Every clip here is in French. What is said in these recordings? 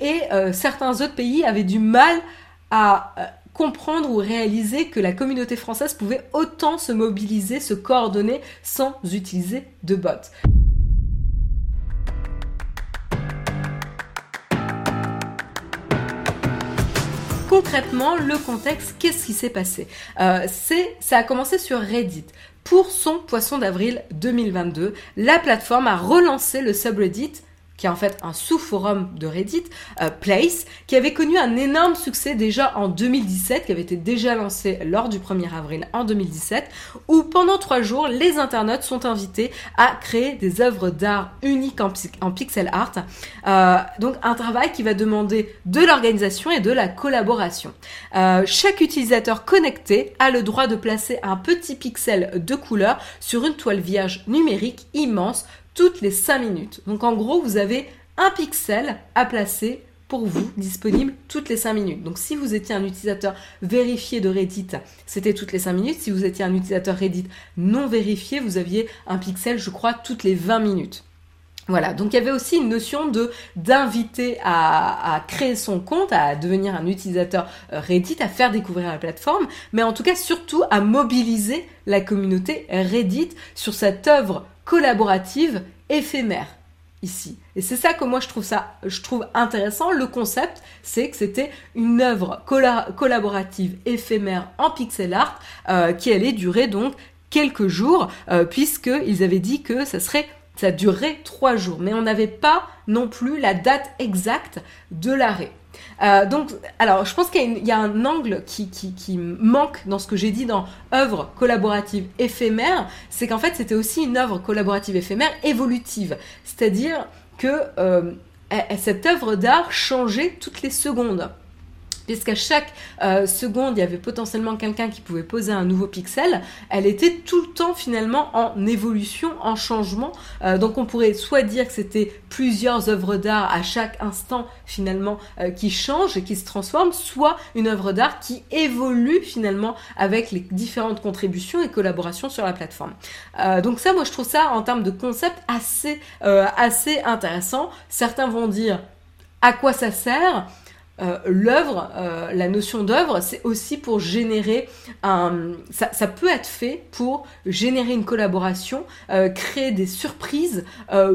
et certains autres pays avaient du mal à comprendre ou réaliser que la communauté française pouvait autant se mobiliser, se coordonner sans utiliser de bots. concrètement, le contexte, qu'est-ce qui s'est passé? Euh, ça a commencé sur Reddit. Pour son poisson d'avril 2022, la plateforme a relancé le subreddit qui est en fait un sous-forum de Reddit, euh, Place, qui avait connu un énorme succès déjà en 2017, qui avait été déjà lancé lors du 1er avril en 2017, où pendant trois jours, les internautes sont invités à créer des œuvres d'art uniques en, pixel art. Euh, donc un travail qui va demander de l'organisation et de la collaboration. Euh, chaque utilisateur connecté a le droit de placer un petit pixel de couleur sur une toile vierge numérique immense toutes les 5 minutes. Donc en gros, vous avez un pixel à placer pour vous disponible toutes les 5 minutes. Donc si vous étiez un utilisateur vérifié de Reddit, c'était toutes les 5 minutes. Si vous étiez un utilisateur Reddit non vérifié, vous aviez un pixel, je crois, toutes les 20 minutes. Voilà, donc il y avait aussi une notion de d'inviter à, à, créer son compte, à devenir un utilisateur euh, Reddit, à faire découvrir la plateforme, mais en tout cas surtout à mobiliser la communauté Reddit sur cette œuvre collaborative éphémère ici. Et c'est ça que moi je trouve ça, intéressant. Le concept, c'est que c'était une œuvre collaborative éphémère en pixel art euh, qui allait durer donc quelques jours, euh, puisqu'ils avaient dit que ça serait ça durerait trois jours, mais on n'avait pas non plus la date exacte de l'arrêt. Euh, donc, alors, je pense qu'il y, a un angle qui, manque dans ce que j'ai dit dans œuvre collaborative éphémère, c'est qu'en fait, c'était aussi une œuvre collaborative éphémère évolutive. C'est-à-dire que euh, cette œuvre d'art changeait toutes les secondes puisqu'à chaque euh, seconde, il y avait potentiellement quelqu'un qui pouvait poser un nouveau pixel, elle était tout le temps finalement en évolution, en changement. Euh, donc on pourrait soit dire que c'était plusieurs œuvres d'art à chaque instant finalement euh, qui changent et qui se transforment, soit une œuvre d'art qui évolue finalement avec les différentes contributions et collaborations sur la plateforme. donc ça, moi je trouve ça en termes de concept assez, assez intéressant. Certains vont dire à quoi ça sert? Euh, l'œuvre, euh, la notion d'œuvre, c'est aussi pour générer un... Ça, peut être fait pour générer une collaboration, euh, créer des surprises,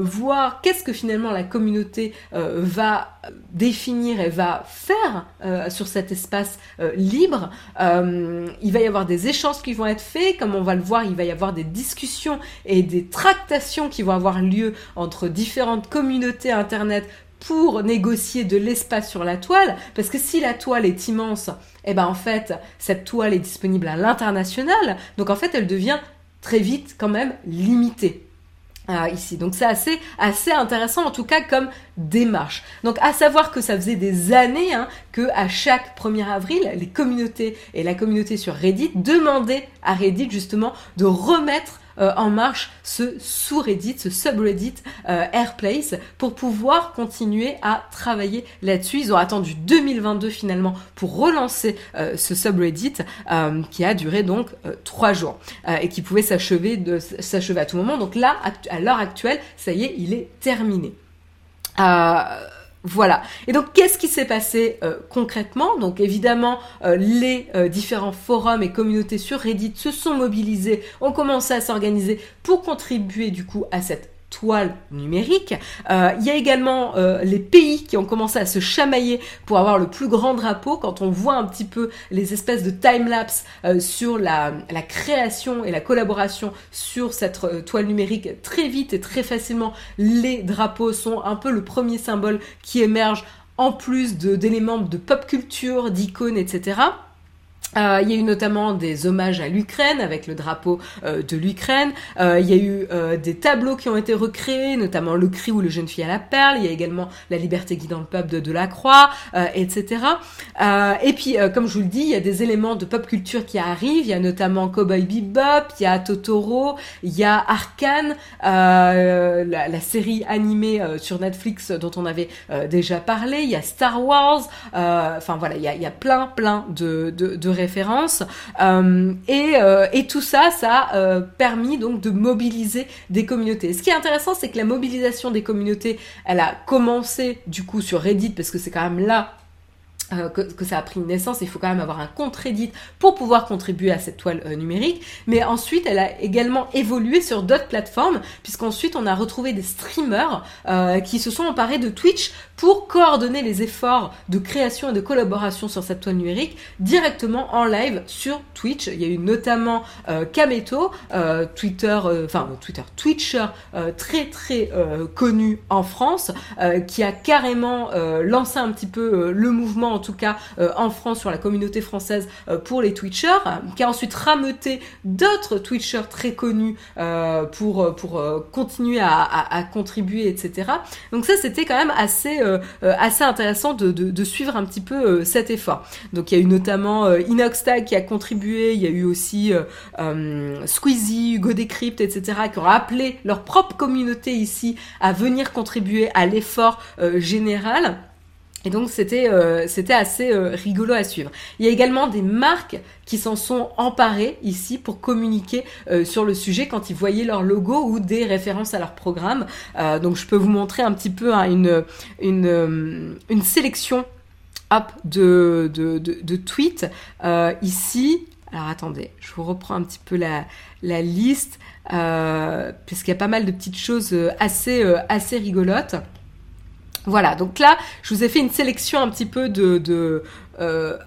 voir qu'est-ce que finalement la communauté va définir et va faire sur cet espace libre. il va y avoir des échanges qui vont être faits, comme on va le voir, il va y avoir des discussions et des tractations qui vont avoir lieu entre différentes communautés Internet pour négocier de l'espace sur la toile, parce que si la toile est immense, eh ben en fait, cette toile est disponible à l'international, donc en fait, elle devient très vite quand même limitée. Euh, ici. Donc c'est assez, assez intéressant en tout cas comme démarche. Donc à savoir que ça faisait des années hein, que à chaque 1er avril, les communautés et la communauté sur Reddit demandaient à Reddit justement de remettre euh, en marche ce sous-Reddit, ce subreddit euh, Airplace pour pouvoir continuer à travailler là-dessus. Ils ont attendu 2022 finalement pour relancer euh, ce subreddit qui a duré donc trois jours et qui pouvait s'achever s'achever à tout moment. Donc là, à l'heure actuelle, ça y est, il est terminé. Voilà. Et donc, qu'est-ce qui s'est passé euh, concrètement? Donc, évidemment, euh, les euh, différents forums et communautés sur Reddit se sont mobilisés, ont commencé à s'organiser pour contribuer du coup à cette toile numérique. Euh, il y a également euh, les pays qui ont commencé à se chamailler pour avoir le plus grand drapeau. Quand on voit un petit peu les espèces de time-lapse euh, sur la, la, création et la collaboration sur cette toile numérique, très vite et très facilement, les drapeaux sont un peu le premier symbole qui émerge en plus d'éléments de pop culture, d'icônes, etc. Euh, il y a eu notamment des hommages à l'Ukraine avec le drapeau euh, de l'Ukraine. Euh, il y a eu des tableaux qui ont été recréés, notamment le cri ou le jeune fille à la perle. Il y a également la liberté guidant le peuple de Delacroix, etc. et puis, comme je vous le dis, il y a des éléments de pop culture qui arrivent. Il y a notamment Cowboy Bebop, il y a Totoro, il y a Arkane, la, la, série animée sur Netflix dont on avait déjà parlé. Il y a Star Wars. Enfin voilà, il y a, il y a plein, plein de, de, de référence. et, et tout ça, ça a permis donc de mobiliser des communautés. Ce qui est intéressant, c'est que la mobilisation des communautés, elle a commencé du coup sur Reddit parce que c'est quand même là euh, que, que, ça a pris naissance, il faut quand même avoir un compte Reddit pour pouvoir contribuer à cette toile euh, numérique. Mais ensuite, elle a également évolué sur d'autres plateformes, puisqu'ensuite on a retrouvé des streamers euh, qui se sont emparés de Twitch pour coordonner les efforts de création et de collaboration sur cette toile numérique directement en live sur Twitch. Il y a eu notamment euh, Kameto, Twitter, enfin Twitter, Twitcher très très connu en France, qui a carrément lancé un petit peu le mouvement en tout cas euh, en France sur la communauté française euh, pour les Twitchers, qui a ensuite rameuté d'autres Twitchers très connus euh, pour pour continuer à, contribuer, etc. Donc ça c'était quand même assez assez intéressant de, de, suivre un petit peu cet effort. Donc il y a eu notamment Inoxtag qui a contribué, il y a eu aussi Squeezie, Hugo Decrypt, etc. qui ont appelé leur propre communauté ici à venir contribuer à l'effort général. Et donc c'était euh, c'était assez euh, rigolo à suivre. Il y a également des marques qui s'en sont emparées ici pour communiquer euh, sur le sujet quand ils voyaient leur logo ou des références à leur programme. donc je peux vous montrer un petit peu hein, une une sélection hop de de, de, tweets ici. Alors attendez, je vous reprends un petit peu la la liste puisqu'il y a pas mal de petites choses assez assez rigolotes. Voilà, donc là, je vous ai fait une sélection un petit peu de, de euh,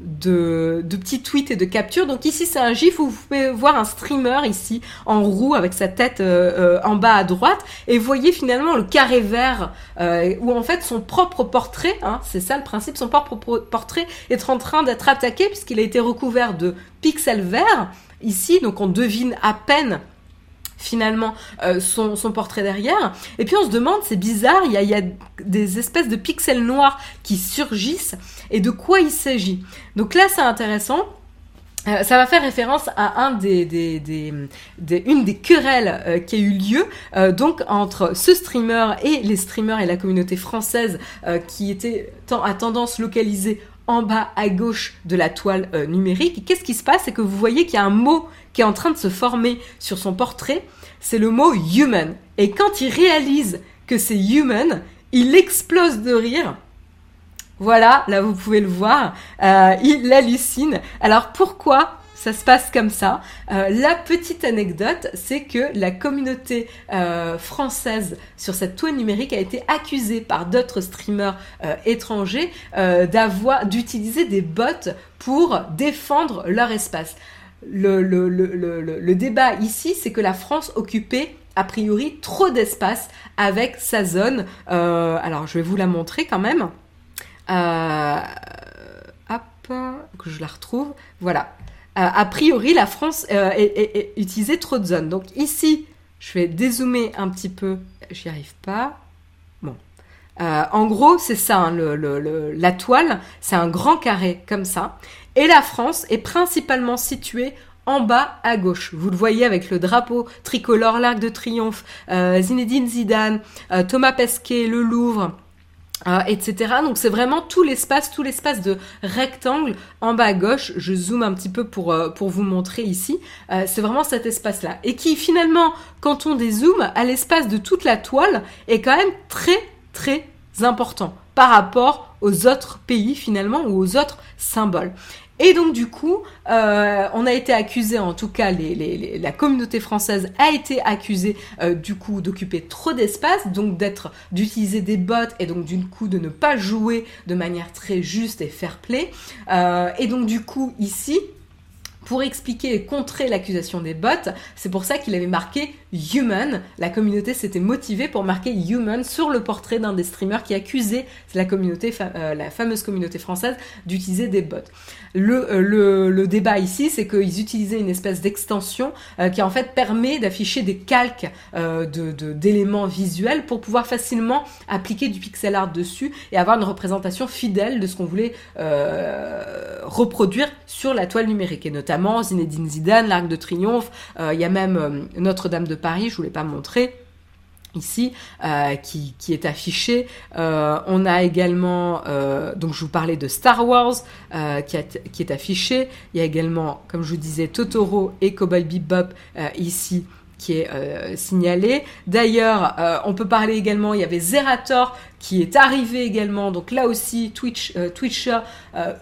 de, de, petits tweets et de captures. Donc ici, c'est un gif où vous pouvez voir un streamer ici en roue avec sa tête euh, euh, en bas à droite. Et vous voyez finalement le carré vert euh, où en fait son propre portrait, hein, c'est ça le principe, son propre portrait est en train d'être attaqué puisqu'il a été recouvert de pixels verts ici. Donc on devine à peine finalement euh, son, portrait derrière. Et puis on se demande, c'est bizarre, il y a, des espèces de pixels noirs qui surgissent et de quoi il s'agit? Donc là c'est intéressant. Euh, ça va faire référence à une des querelles euh, qui a eu lieu donc entre ce streamer et les streamers et la communauté française qui était à tendance localisée en bas à gauche de la toile numérique. Qu'est-ce qui se passe? C'est que vous voyez qu'il y a un mot qui est en train de se former sur son portrait, c'est le mot human. Et quand il réalise que c'est human, il explose de rire. Voilà, là vous pouvez le voir, euh, il hallucine. Alors pourquoi ça se passe comme ça. Euh, la petite anecdote, c'est que la communauté euh, française sur cette toile numérique a été accusée par d'autres streamers étrangers d'avoir d'utiliser des bots pour défendre leur espace le, débat ici, c'est que la France occupait a priori trop d'espace avec sa zone. Euh, alors je vais vous la montrer quand même. Euh, hop, que je la retrouve. Voilà. Euh, a priori, la France euh, utilisait trop de zones. Donc ici, je vais dézoomer un petit peu. J'y arrive pas. Bon. Euh, en gros, c'est ça, hein, la toile, c'est un grand carré comme ça. Et la France est principalement située en bas à gauche. Vous le voyez avec le drapeau tricolore, l'arc de triomphe, Zinedine Zidane, Thomas Pesquet, le Louvre. Euh, etc. Donc c'est vraiment tout l'espace, tout l'espace de rectangle en bas à gauche. Je zoome un petit peu pour pour vous montrer ici. c'est vraiment cet espace-là et qui finalement, quand on dézoome, à l'espace de toute la toile est quand même très très important par rapport aux autres pays finalement ou aux autres symboles. Et donc du coup, euh, on a été accusé, en tout cas la communauté française a été accusée euh, du coup d'occuper trop d'espace, donc d'utiliser des bots et donc du coup de ne pas jouer de manière très juste et fair play. Euh, et donc du coup ici, pour expliquer et contrer l'accusation des bots. C'est pour ça qu'il avait marqué Human. La communauté s'était motivée pour marquer Human sur le portrait d'un des streamers qui accusait la communauté, euh, la fameuse communauté française d'utiliser des bots. Le, euh, le, le débat ici, c'est qu'ils utilisaient une espèce d'extension euh, qui en fait permet d'afficher des calques de d'éléments visuels pour pouvoir facilement appliquer du pixel art dessus et avoir une représentation fidèle de ce qu'on voulait reproduire sur la toile numérique et notamment Zinedine Zidane, l'Arc de Triomphe, il y a même Notre-Dame de Paris, je voulais pas montrer. ici euh, qui, est affiché. Euh, on a également, euh, donc je vous parlais de Star Wars qui, qui, est affiché. Il y a également, comme je vous disais, Totoro et Cowboy Bebop ici qui est signalé. D'ailleurs, on peut parler également, il y avait Zerator qui est arrivé également. Donc là aussi, Twitch, Twitcher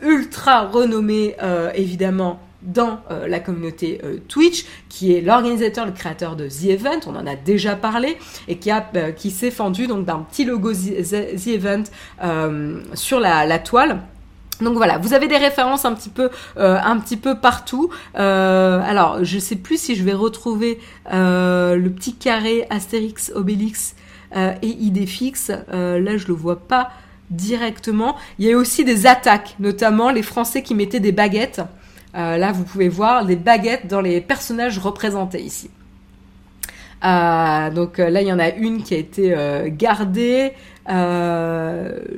ultra renommé évidemment dans euh, la communauté euh, Twitch, qui est l'organisateur, le créateur de The Event, on en a déjà parlé, et qui, a, euh, qui s'est fendu donc d'un petit logo The, Event sur la, toile. Donc voilà, vous avez des références un petit peu, un petit peu partout. alors, je sais plus si je vais retrouver le petit carré Astérix, Obélix et Idéfix. là, je le vois pas directement. Il y a aussi des attaques, notamment les Français qui mettaient des baguettes. Euh, là, vous pouvez voir les baguettes dans les personnages représentés ici. Euh, donc euh, là, il y en a une qui a été gardée.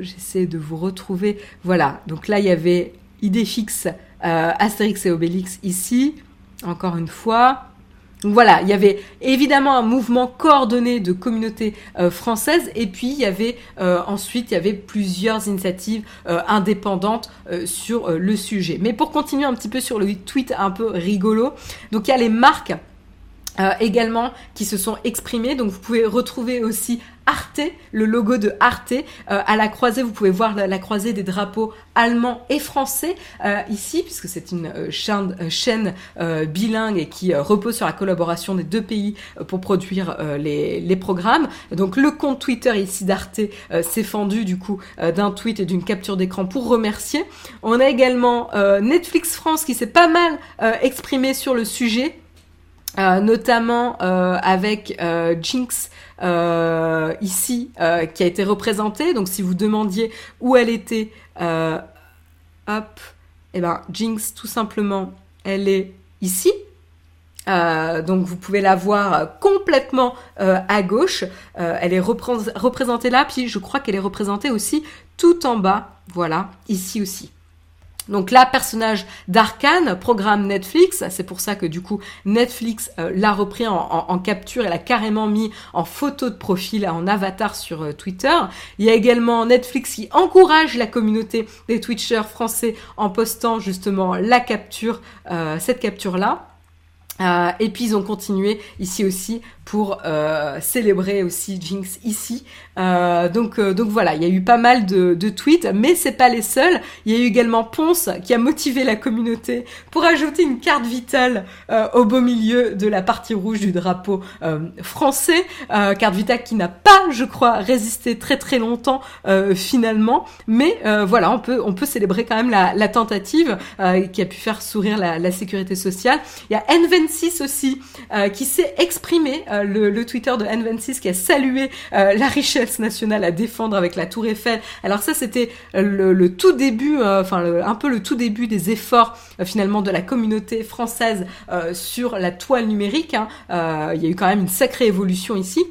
J'essaie de vous retrouver. Voilà. Donc là, il y avait Idéfix, Astérix et Obélix ici. Encore une fois. Donc voilà, il y avait évidemment un mouvement coordonné de communautés euh, françaises et puis il y avait euh, ensuite il y avait plusieurs initiatives euh, indépendantes sur le sujet. Mais pour continuer un petit peu sur le tweet un peu rigolo, donc il y a les marques euh, également qui se sont exprimés. Donc vous pouvez retrouver aussi Arte, le logo de Arte. Euh, à la croisée, vous pouvez voir la, croisée des drapeaux allemands et français euh, ici, puisque c'est une chaîne, chaîne bilingue et qui repose sur la collaboration des deux pays pour produire les, les, programmes. Donc le compte Twitter ici d'Arte s'est fendu du coup d'un tweet et d'une capture d'écran pour remercier. On a également Netflix France qui s'est pas mal exprimé sur le sujet. Euh, notamment euh, avec euh, Jinx ici qui a été représentée. Donc si vous demandiez où elle était, hop, et eh ben Jinx tout simplement, elle est ici. donc vous pouvez la voir complètement à gauche. elle est représentée là, puis je crois qu'elle est représentée aussi tout en bas. Voilà, ici aussi. Donc là, personnage d'Arkane, programme Netflix, c'est pour ça que du coup Netflix euh, l'a repris en, capture et l'a carrément mis en photo de profil, en avatar sur euh, Twitter. Il y a également Netflix qui encourage la communauté des Twitchers français en postant justement la capture, euh, cette capture-là. et puis ils ont continué ici aussi pour célébrer aussi Jinx ici euh, donc, euh, donc voilà, il y a eu pas mal de, de tweets, mais c'est pas les seuls. Il y a eu également Ponce qui a motivé la communauté pour ajouter une carte vitale euh, au beau milieu de la partie rouge du drapeau français. carte vitale qui n'a pas, je crois, résisté très très longtemps finalement, mais voilà, on peut on peut célébrer quand même la, la tentative qui a pu faire sourire la, la sécurité sociale. Il y a N26 aussi qui s'est exprimé, le, le Twitter de N26 qui a salué la richesse nationale à défendre avec la Tour Eiffel. Alors ça, c'était le, tout début, euh, enfin un peu le tout début des efforts euh, finalement de la communauté française euh, sur la toile numérique. Hein. il y a eu quand même une sacrée évolution ici.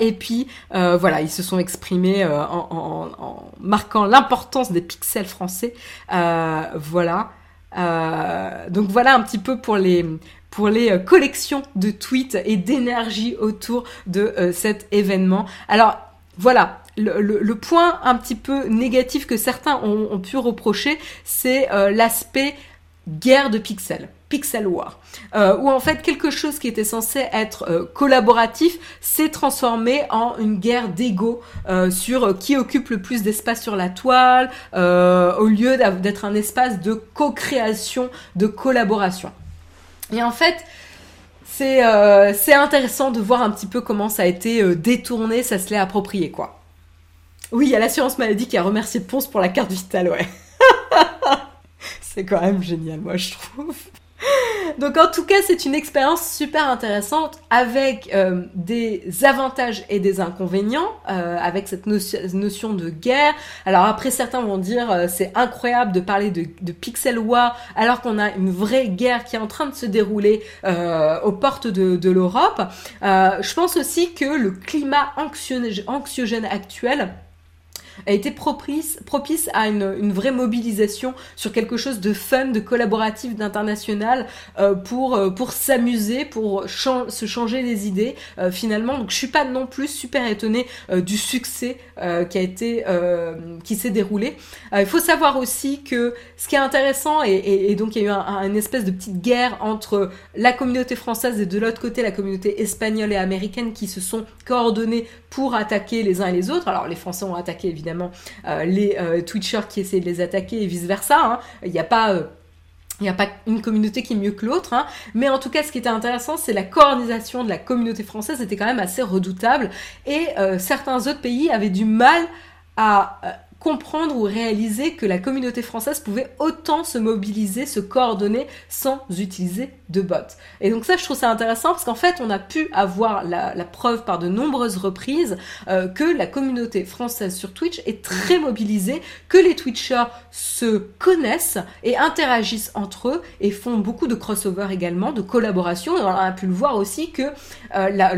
et puis voilà, ils se sont exprimés en, marquant l'importance des pixels français. voilà. donc voilà un petit peu pour les pour les euh, collections de tweets et d'énergie autour de euh, cet événement. Alors voilà, le, point un petit peu négatif que certains ont, pu reprocher, c'est euh, l'aspect guerre de pixels. Pixel War, où en fait quelque chose qui était censé être collaboratif s'est transformé en une guerre d'ego sur qui occupe le plus d'espace sur la toile, au lieu d'être un espace de co-création, de collaboration. Et en fait, euh, c'est intéressant de voir un petit peu comment ça a été euh, détourné, ça se l'est approprié, quoi. Oui, il y a l'assurance maladie qui a remercié Ponce pour la carte vitale, ouais. c'est quand même génial, moi, je trouve. Donc en tout cas, c'est une expérience super intéressante avec euh, des avantages et des inconvénients, euh, avec cette notion de guerre. Alors après, certains vont dire euh, c'est incroyable de parler de, de pixel war alors qu'on a une vraie guerre qui est en train de se dérouler aux portes de, de l'Europe. je pense aussi que le climat anxiogène actuel a été propice, propice à une, une vraie mobilisation sur quelque chose de fun, de collaboratif, d'international euh, pour euh, pour s'amuser, pour se changer les idées euh, finalement. Donc je suis pas non plus super étonnée du succès qui a été qui s'est déroulé. il faut savoir aussi que ce qui est intéressant et, donc il y a eu un, une espèce de petite guerre entre la communauté française et de l'autre côté la communauté espagnole et américaine qui se sont coordonnées pour attaquer les uns et les autres. Alors les Français ont attaqué évidemment les Twitchers qui essayaient de les attaquer et vice versa. Hein. Il n'y a pas il n'y a pas une communauté qui est mieux que l'autre, hein. mais en tout cas, ce qui était intéressant, c'est la coordination de la communauté française était quand même assez redoutable, et euh, certains autres pays avaient du mal à euh, comprendre ou réaliser que la communauté française pouvait autant se mobiliser, se coordonner sans utiliser de bots. Et donc ça, je trouve ça intéressant parce qu'en fait, on a pu avoir la, preuve par de nombreuses reprises euh, que la communauté française sur Twitch est très mobilisée, que les Twitchers se connaissent et interagissent entre eux et font beaucoup de crossover également, de collaboration. Et on a pu le voir aussi que euh, la,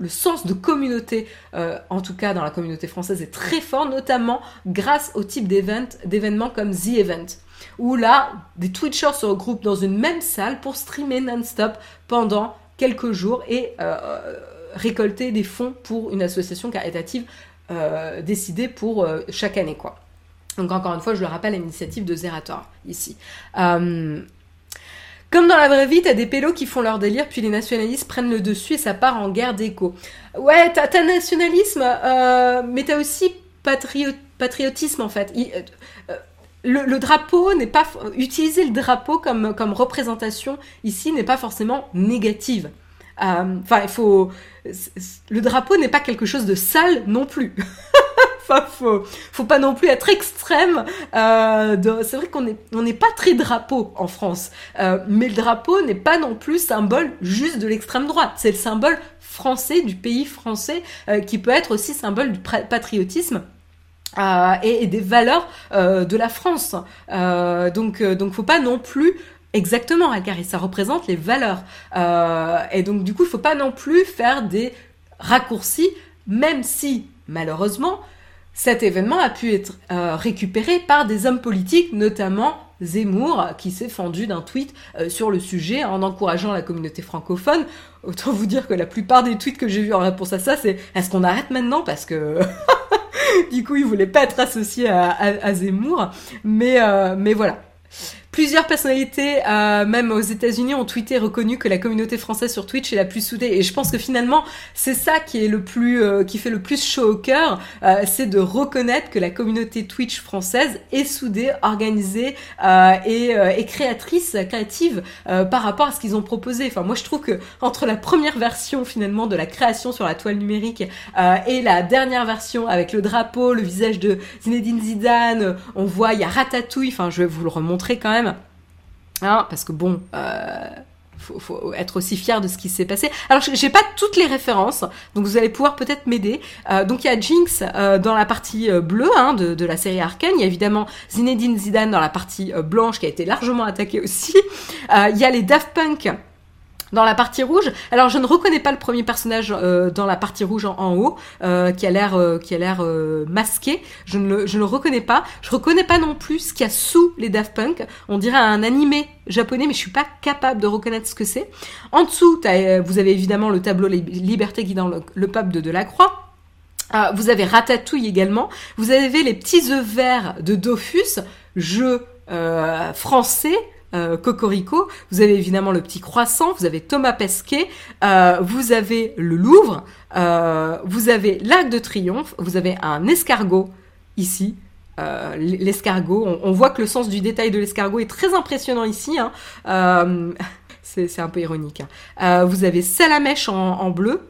le sens de communauté, euh, en tout cas dans la communauté française, est très fort, notamment grâce au type d'événements comme The Event, où là, des Twitchers se regroupent dans une même salle pour streamer non-stop pendant quelques jours et euh, récolter des fonds pour une association caritative euh, décidée pour chaque année. Donc encore une fois, je le rappelle, l'initiative de Zerator ici. Comme dans la vraie vie, t'as des pélos qui font leur délire, puis les nationalistes prennent le dessus et ça part en guerre d'écho. Ouais, t'as, as nationalisme, euh, mais t'as aussi patriotisme en fait. Euh, euh, le, drapeau n'est pas utiliser le drapeau comme comme représentation ici n'est pas forcément négative. Enfin, il faut le drapeau n'est pas quelque chose de sale non plus. faut, pas non plus être extrême. Euh, c'est vrai qu'on n'est pas très drapeau en France, euh, mais le drapeau n'est pas non plus symbole juste de l'extrême droite. C'est le symbole français du pays français euh, qui peut être aussi symbole du patriotisme. Et, des valeurs de la France. Donc, donc, faut pas non plus exactement, car ça représente les valeurs. et donc, du coup, il faut pas non plus faire des raccourcis, même si malheureusement, cet événement a pu être euh, récupéré par des hommes politiques, notamment Zemmour, qui s'est fendu d'un tweet euh, sur le sujet en encourageant la communauté francophone. Autant vous dire que la plupart des tweets que j'ai vus en réponse à ça, c'est est-ce qu'on arrête maintenant? Parce que du coup, il voulait pas être associé à, Zemmour. Mais euh, mais voilà. Plusieurs personnalités, euh, même aux États-Unis, ont tweeté reconnu que la communauté française sur Twitch est la plus soudée. Et je pense que finalement, c'est ça qui est le plus, euh, qui fait le plus chaud au cœur, euh, c'est de reconnaître que la communauté Twitch française est soudée, organisée et, et, créatrice, créative par rapport à ce qu'ils ont proposé. Enfin, moi, je trouve que entre la première version finalement de la création sur la toile numérique et la dernière version avec le drapeau, le visage de Zinedine Zidane, on voit il y a Ratatouille. Enfin, je vais vous le remontrer quand même Hein, parce que bon, euh, faut, être aussi fier de ce qui s'est passé. Alors j'ai pas toutes les références, donc vous allez pouvoir peut-être m'aider. Euh, donc il y a Jinx euh, dans la partie bleue hein, de, de, la série Arkane. Il y a évidemment Zinedine Zidane dans la partie blanche qui a été largement attaquée aussi. il y a les Daft Punk dans la partie rouge. Alors je ne reconnais pas le premier personnage euh, dans la partie rouge en, haut, euh, qui a l'air euh, qui a l'air masqué. Je ne le je ne le reconnais pas. Je reconnais pas non plus ce qu'il y a sous les Daft Punk. On dirait un animé japonais, mais je suis pas capable de reconnaître ce que c'est. En dessous, vous avez évidemment le tableau Liberté guidant le, le peuple de Delacroix. Euh, vous avez Ratatouille également. Vous avez les petits œufs verts de Dofus, jeu français euh, Cocorico, vous avez évidemment le petit croissant, vous avez Thomas Pesquet, euh, vous avez le Louvre, euh, vous avez l'Arc de Triomphe, vous avez un escargot ici. Euh, l'escargot, on, voit que le sens du détail de l'escargot est très impressionnant ici. Hein. c'est un peu ironique. Hein. vous avez Salamèche en, en bleu,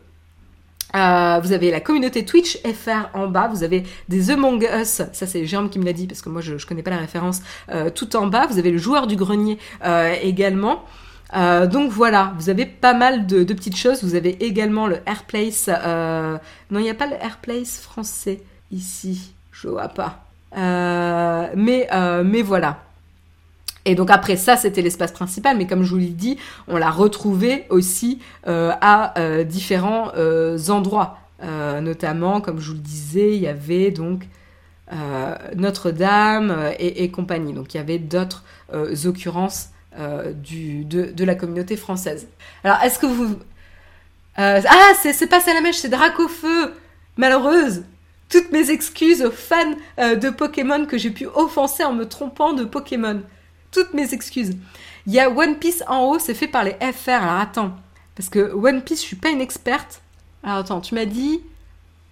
euh, vous avez la communauté Twitch FR en bas, vous avez des Among Us, ça c'est Jérôme qui me l'a dit parce que moi je, je connais pas la référence, euh, tout en bas, vous avez le joueur du grenier euh, également. donc voilà, vous avez pas mal de, de, petites choses, vous avez également le Airplace, non il n'y a pas le Airplace français ici, je vois pas. mais, mais voilà, et donc après ça, c'était l'espace principal, mais comme je vous l'ai dit, on l'a retrouvé aussi euh, à euh, différents euh, endroits. notamment, comme je vous le disais, il y avait donc Notre-Dame et, compagnie. Donc il y avait d'autres occurrences du, de, la communauté française. Alors est-ce que vous... ah, c'est pas Salamèche, c'est Dracofeu Malheureuse toutes mes excuses aux fans de Pokémon que j'ai pu offenser en me trompant de Pokémon. Toutes mes excuses. Il y a One Piece en haut, c'est fait par les FR. Alors attends, parce que One Piece, je suis pas une experte. Alors attends, tu m'as dit,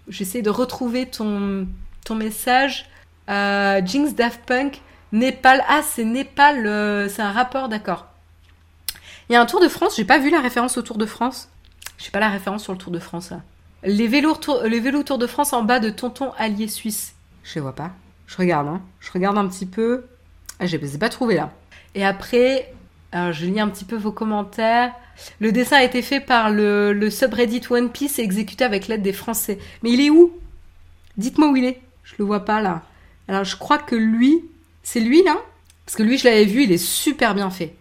j'essaie de retrouver ton, ton message. Euh, Jinx Daft Punk, Népal. Ah, c'est Népal, c'est un rapport, d'accord. Il y a un Tour de France, j'ai pas vu la référence au Tour de France. J'ai pas la référence sur le Tour de France là. Les vélos, tour, les vélos Tour de France en bas de Tonton Allié Suisse. Je vois pas. Je regarde, hein. Je regarde un petit peu. Ah, j'ai pas trouvé là. Et après, je lis un petit peu vos commentaires. Le dessin a été fait par le, subreddit One Piece et exécuté avec l'aide des Français. Mais il est où? Dites-moi où il est. Je le vois pas là. Alors je crois que lui, c'est lui là? Parce que lui, je l'avais vu, il est super bien fait.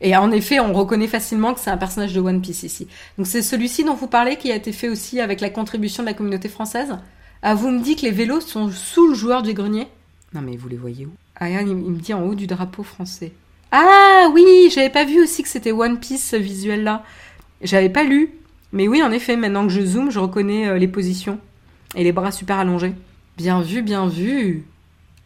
Et en effet, on reconnaît facilement que c'est un personnage de One Piece ici. Donc c'est celui-ci dont vous parlez qui a été fait aussi avec la contribution de la communauté française? Ah, vous me dites que les vélos sont sous le joueur du grenier? Non mais vous les voyez où? Ah, il me dit en haut du drapeau français. Ah oui, j'avais pas vu aussi que c'était One Piece ce visuel là. J'avais pas lu. Mais oui, en effet, maintenant que je zoome, je reconnais euh, les positions. Et les bras super allongés. Bien vu, bien vu.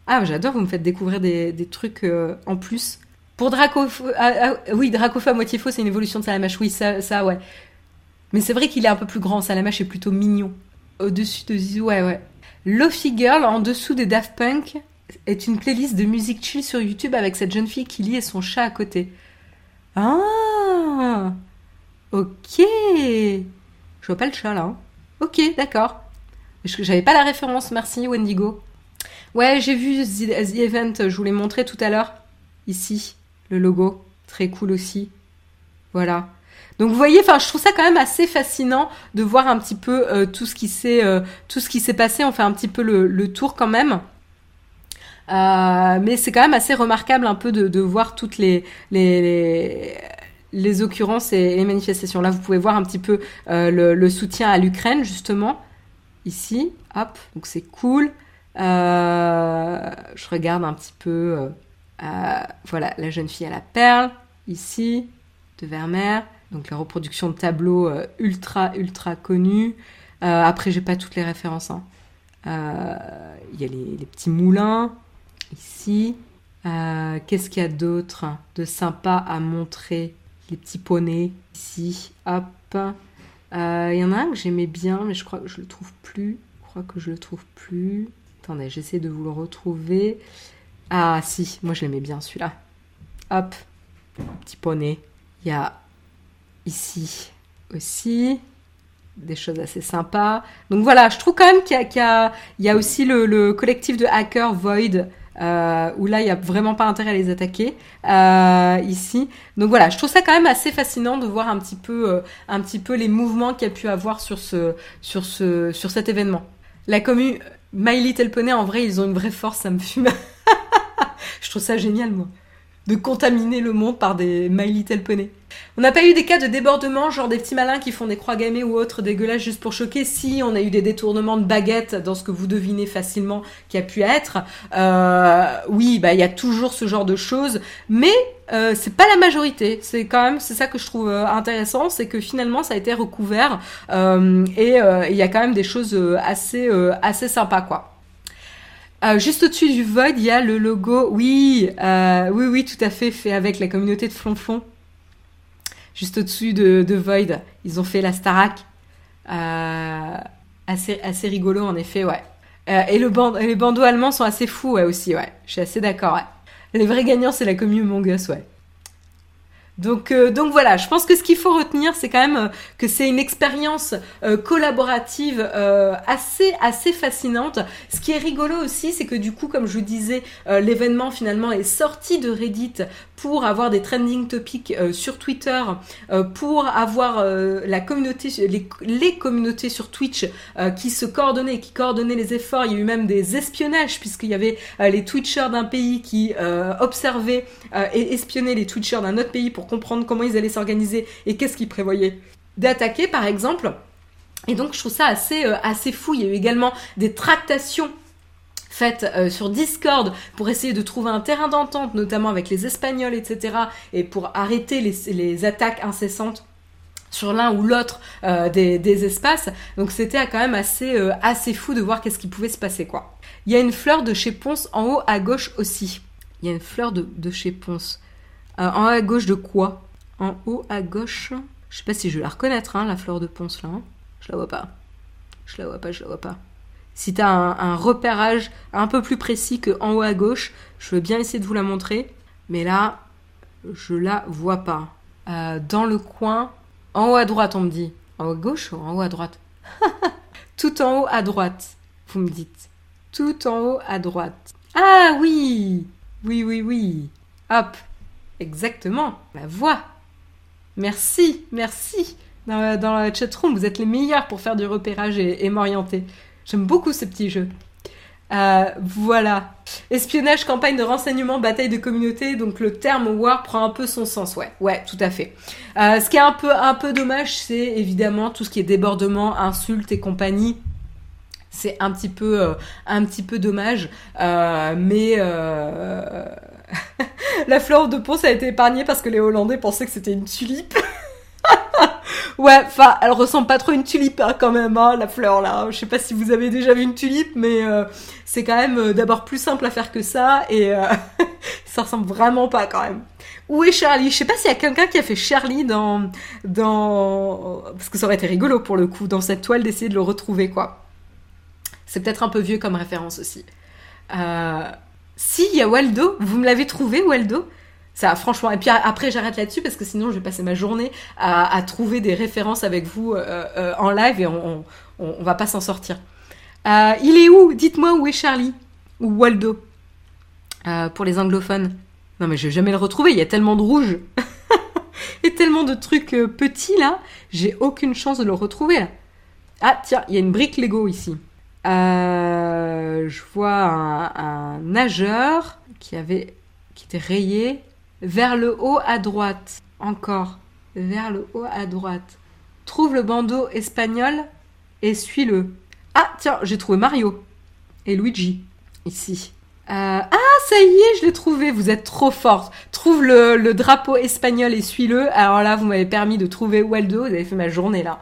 Ah, j'adore, vous me faites découvrir des, trucs euh, en plus. Pour Draco... Ah, oui, Dracofa à moitié faux, c'est une évolution de Salamache. Oui, ça, ouais. Mais c'est vrai qu'il est un peu plus grand. Salamache est plutôt mignon. Au-dessus de Zizou, ouais, ouais. Lofi Girl, en dessous des Daft Punk, est une playlist de musique chill sur YouTube avec cette jeune fille qui lit et son chat à côté. Ah Ok Je vois pas le chat là. Hein. Ok, d'accord. J'avais pas la référence, merci Wendigo. Ouais, j'ai vu The, Event, je vous l'ai montré tout à l'heure. Ici, le logo. Très cool aussi. Voilà. Donc vous voyez, enfin, je trouve ça quand même assez fascinant de voir un petit peu euh, euh, tout ce qui s'est passé. On fait un petit peu le tour quand même. Euh, mais c'est quand même assez remarquable un peu de, voir toutes les, les, les, occurrences et les manifestations. Là, vous pouvez voir un petit peu euh, le, soutien à l'Ukraine, justement, ici. Hop, donc c'est cool. Euh, je regarde un petit peu, voilà, la jeune fille à la perle, ici, de Vermeer. Donc la reproduction de tableaux ultra, ultra connus. après, j'ai pas toutes les références. Hein. Il y a les, les petits moulins, ici. Euh, qu'est-ce qu'il y a d'autre de sympa à montrer Les petits poneys ici? Hop. Euh, il y en a un que j'aimais bien, mais je crois que je le trouve plus. Je crois que je le trouve plus. Attendez, j'essaie de vous le retrouver. Ah si, moi je l'aimais bien celui-là. Hop, petit poney. Il y a ici aussi des choses assez sympas. Donc voilà, je trouve quand même qu'il y, a aussi le collectif de hackers Void euh, où là il y a vraiment pas intérêt à les attaquer euh, ici. Donc voilà, je trouve ça quand même assez fascinant de voir un petit peu, euh, un petit peu les mouvements qu'il y a pu avoir sur ce, sur ce, sur cet événement. La commune My Little Pony, en vrai, ils ont une vraie force, ça me fume. je trouve ça génial, moi, de contaminer le monde par des My Little Pony. On n'a pas eu des cas de débordement, genre des petits malins qui font des croix gammées ou autres dégueulasses juste pour choquer. Si, on a eu des détournements de baguettes dans ce que vous devinez facilement qui a pu être. Euh, oui, bah il y a toujours ce genre de choses, mais euh, c'est pas la majorité. C'est quand même, c'est ça que je trouve euh, intéressant, c'est que finalement ça a été recouvert euh, et il y a quand même des choses assez assez sympas quoi. Juste au-dessus du Void, il y a le logo. Oui, oui, oui, tout à fait, fait avec la communauté de Flonflon juste au-dessus de, Void. Ils ont fait la Starac. Euh, assez, assez rigolo, en effet, ouais. Euh, et, le les bandeaux allemands sont assez fous, ouais, aussi, ouais. Je suis assez d'accord, ouais. Les vrais gagnants, c'est la commune Mongus, ouais. Donc, euh, donc voilà, je pense que ce qu'il faut retenir, c'est quand même euh, que c'est une expérience euh, collaborative assez assez fascinante. Ce qui est rigolo aussi, c'est que du coup, comme je vous disais, l'événement finalement est sorti de Reddit pour avoir des trending topics sur Twitter, pour avoir la communauté, les, les, communautés sur Twitch qui se coordonnaient, qui coordonnaient les efforts. Il y a eu même des espionnages puisqu'il y avait les Twitchers d'un pays qui observaient et espionnaient les Twitchers d'un autre pays pour comprendre comment ils allaient s'organiser et qu'est-ce qu'ils prévoyaient d'attaquer, par exemple. Et donc, je trouve ça assez, euh, fou. Il y a eu également des tractations faites euh, sur Discord pour essayer de trouver un terrain d'entente, notamment avec les Espagnols, etc., et pour arrêter les, attaques incessantes sur l'un ou l'autre euh, des, espaces. Donc c'était quand même assez, fou de voir qu'est-ce qui pouvait se passer, quoi. Il y a une fleur de chez Ponce en haut à gauche aussi. Il y a une fleur de chez Ponce. En haut à gauche de quoi En haut à gauche Je sais pas si je vais la reconnaître, hein, la fleur de Ponce, là. Hein. Je la vois pas. Je la vois pas, je la vois pas. Si tu as un, repérage un peu plus précis que en haut à gauche, je veux bien essayer de vous la montrer. Mais là, je la vois pas. Euh, dans le coin, en haut à droite, on me dit. En haut à gauche ou en haut à droite? Tout en haut à droite, vous me dites. Tout en haut à droite. Ah oui Oui, oui, oui. Hop. Exactement. La voix. Merci, merci. Dans, dans la chatroom, vous êtes les meilleurs pour faire du repérage et m'orienter. J'aime beaucoup ce petit jeu. Euh, voilà. Espionnage, campagne de renseignement, bataille de communauté. Donc le terme war prend un peu son sens. Ouais, ouais, tout à fait. Euh, ce qui est un peu, un peu dommage, c'est évidemment tout ce qui est débordement, insultes et compagnie. C'est un petit peu, euh, un petit peu dommage. mais la fleur de Ponce a été épargnée parce que les Hollandais pensaient que c'était une tulipe. Ouais, enfin, elle ressemble pas trop à une tulipe hein, quand même, hein, la fleur là. Je sais pas si vous avez déjà vu une tulipe, mais euh, c'est quand même euh, d'abord plus simple à faire que ça et euh, ça ressemble vraiment pas quand même. Où est Charlie? Je sais pas s'il y a quelqu'un qui a fait Charlie dans dans parce que ça aurait été rigolo pour le coup dans cette toile d'essayer de le retrouver quoi. C'est peut-être un peu vieux comme référence aussi. Si, il y a Waldo. Vous me l'avez trouvé, Waldo ça, franchement. Et puis après, j'arrête là-dessus parce que sinon, je vais passer ma journée à, trouver des références avec vous euh, euh, en live et on, on, va pas s'en sortir. Euh, il est où? Dites-moi où est Charlie ou Waldo pour les anglophones. Non, mais je vais jamais le retrouver. Il y a tellement de rouge et tellement de trucs petits là. J'ai aucune chance de le retrouver là. Ah tiens, il y a une brique Lego ici. Je vois un, nageur qui avait qui était rayé vers le haut à droite. Encore. Vers le haut à droite. Trouve le bandeau espagnol et suis-le. Ah, tiens, j'ai trouvé Mario. Et Luigi. Ici. Euh, ah, ça y est, je l'ai trouvé. Vous êtes trop forte. Trouve le, drapeau espagnol et suis-le. Alors là, vous m'avez permis de trouver Waldo. Vous avez fait ma journée là.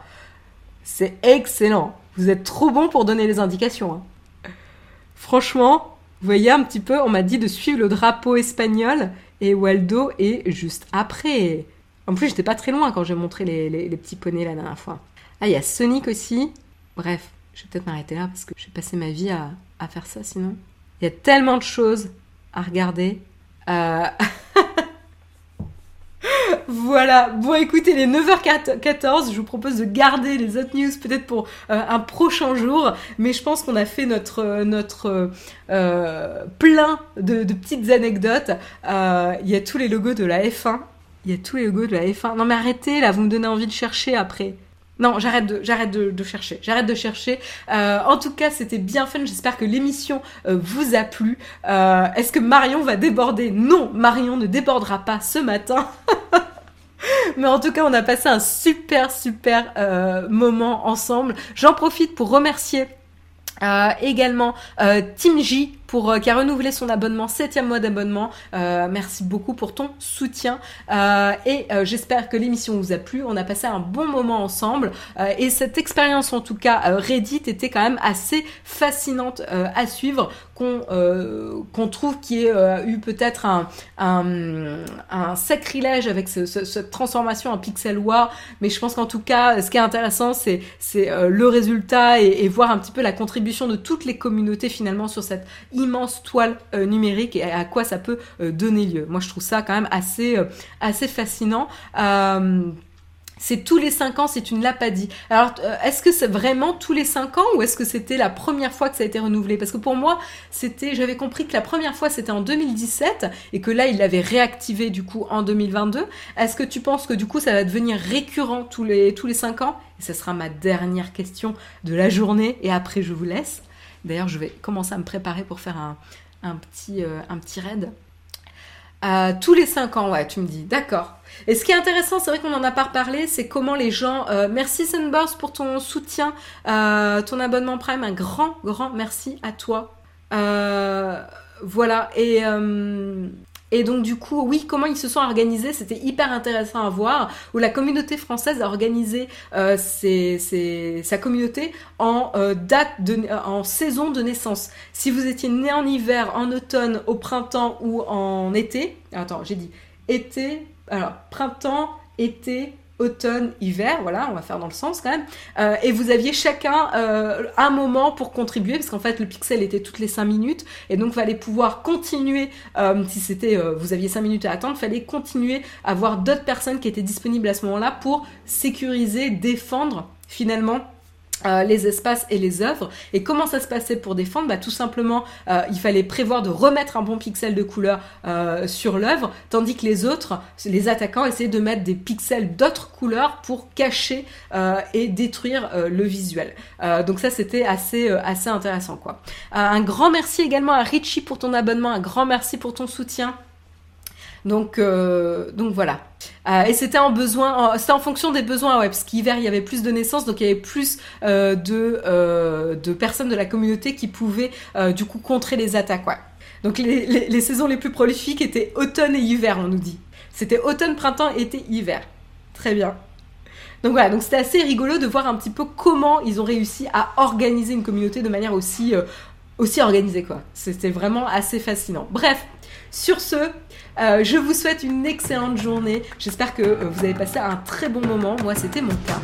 C'est excellent. Vous êtes trop bon pour donner les indications. Hein. Franchement, vous voyez un petit peu, on m'a dit de suivre le drapeau espagnol et Waldo est juste après. En plus, j'étais pas très loin quand j'ai montré les, petits poneys la dernière fois. Ah, il y a Sonic aussi. Bref, je vais peut-être m'arrêter là parce que j'ai passé ma vie à, à faire ça sinon. Il y a tellement de choses à regarder. Euh... Voilà. Bon, écoutez, les 9h14, je vous propose de garder les autres news peut-être pour euh, un prochain jour. Mais je pense qu'on a fait notre notre euh, plein de, petites anecdotes. Euh, il y a tous les logos de la F1. Il y a tous les logos de la F1. Non mais arrêtez là, vous me donnez envie de chercher après. Non, j'arrête de, j'arrête de, chercher. J'arrête de chercher. en tout cas, c'était bien fun. J'espère que l'émission vous a plu. Est-ce que Marion va déborder? Non, Marion ne débordera pas ce matin. Mais en tout cas, on a passé un super, super euh, moment ensemble. J'en profite pour remercier euh, également euh, Team J pour qui a renouvelé son abonnement, septième mois d'abonnement. merci beaucoup pour ton soutien et j'espère que l'émission vous a plu. On a passé un bon moment ensemble et cette expérience en tout cas Reddit était quand même assez fascinante à suivre qu'on euh, qu'on trouve qui a eu peut-être un, un, un, sacrilège avec ce, cette transformation en pixel war, mais je pense qu'en tout cas, ce qui est intéressant, c'est c'est euh, le résultat et, et, voir un petit peu la contribution de toutes les communautés finalement sur cette immense toile euh, numérique et à quoi ça peut donner lieu. Moi, je trouve ça quand même assez assez fascinant. C'est tous les 5 ans, c'est une lapadie. Alors, euh, est-ce que c'est vraiment tous les 5 ans ou est-ce que c'était la première fois que ça a été renouvelé? Parce que pour moi, c'était, j'avais compris que la première fois c'était en 2017 et que là il l'avait réactivé du coup en 2022. Est-ce que tu penses que du coup ça va devenir récurrent tous les tous les 5 ans? Et ce sera ma dernière question de la journée et après je vous laisse. D'ailleurs, je vais commencer à me préparer pour faire un, euh, petit raid. Euh, tous les 5 ans, ouais, tu me dis, d'accord. Et ce qui est intéressant, c'est vrai qu'on en a pas reparlé, c'est comment les gens. Euh, merci Sunburst pour ton soutien, ton abonnement Prime. Un grand, grand merci à toi. voilà, et, et donc du coup, oui, comment ils se sont organisés, c'était hyper intéressant à voir, où la communauté française a organisé euh, sa communauté en euh, date de, en saison de naissance. Si vous étiez né en hiver, en automne, au printemps ou en été, attends, j'ai dit été, alors printemps, été, automne, hiver, voilà, on va faire dans le sens quand même. Euh, et vous aviez chacun euh, un moment pour contribuer, parce qu'en fait le pixel était toutes les 5 minutes, et donc fallait pouvoir continuer, euh, si c'était, vous aviez 5 minutes à attendre, fallait continuer à voir d'autres personnes qui étaient disponibles à ce moment-là pour sécuriser, défendre finalement euh, les espaces et les œuvres. Et comment ça se passait pour défendre? Bah, Tout simplement, euh, il fallait prévoir de remettre un bon pixel de couleur euh, sur l'œuvre, tandis que les autres, les attaquants, essayaient de mettre des pixels d'autres couleurs pour cacher et détruire le visuel. donc ça, c'était assez, assez intéressant. quoi. un grand merci également à Richie pour ton abonnement, un grand merci pour ton soutien. Donc, euh, donc voilà. Euh, et c'était en fonction des besoins, ouais, parce qu'hiver il y avait plus de naissances, donc il y avait plus euh, de, de personnes de la communauté qui pouvaient du coup contrer les attaques, ouais. Donc les, les, saisons les plus prolifiques étaient automne et hiver, on nous dit. C'était automne, printemps, été, hiver. Très bien. Donc voilà, donc c'était assez rigolo de voir un petit peu comment ils ont réussi à organiser une communauté de manière aussi, aussi organisée, quoi. C'était vraiment assez fascinant. Bref, sur ce, euh, je vous souhaite une excellente journée. J'espère que euh, vous avez passé un très bon moment. Moi, c'était mon cas.